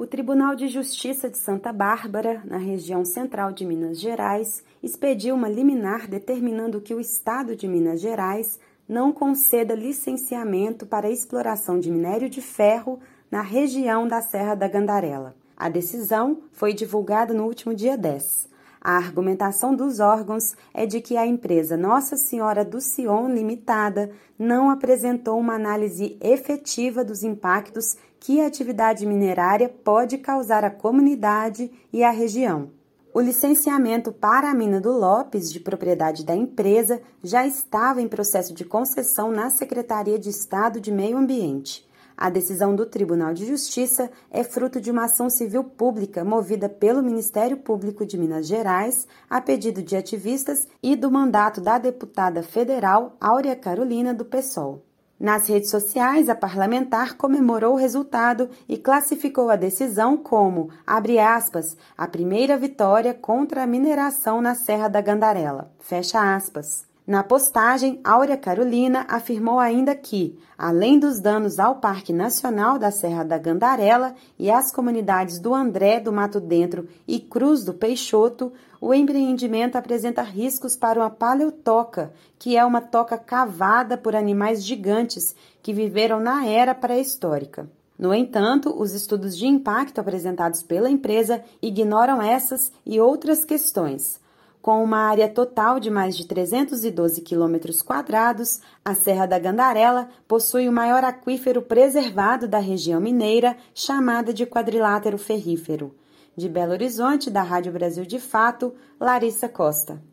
O Tribunal de Justiça de Santa Bárbara, na região central de Minas Gerais, expediu uma liminar determinando que o Estado de Minas Gerais não conceda licenciamento para a exploração de minério de ferro na região da Serra da Gandarela. A decisão foi divulgada no último dia 10. A argumentação dos órgãos é de que a empresa Nossa Senhora do Sion Limitada não apresentou uma análise efetiva dos impactos que a atividade minerária pode causar à comunidade e à região. O licenciamento para a mina do Lopes, de propriedade da empresa, já estava em processo de concessão na Secretaria de Estado de Meio Ambiente. A decisão do Tribunal de Justiça é fruto de uma ação civil pública movida pelo Ministério Público de Minas Gerais, a pedido de ativistas e do mandato da deputada federal Áurea Carolina do PSOL. Nas redes sociais, a parlamentar comemorou o resultado e classificou a decisão como, abre aspas, a primeira vitória contra a mineração na Serra da Gandarela, fecha aspas. Na postagem, Áurea Carolina afirmou ainda que, além dos danos ao Parque Nacional da Serra da Gandarela e às comunidades do André do Mato Dentro e Cruz do Peixoto, o empreendimento apresenta riscos para uma paleotoca, que é uma toca cavada por animais gigantes que viveram na era pré-histórica. No entanto, os estudos de impacto apresentados pela empresa ignoram essas e outras questões. Com uma área total de mais de 312 quilômetros quadrados, a Serra da Gandarela possui o maior aquífero preservado da região mineira, chamada de quadrilátero ferrífero. De Belo Horizonte, da Rádio Brasil de Fato, Larissa Costa.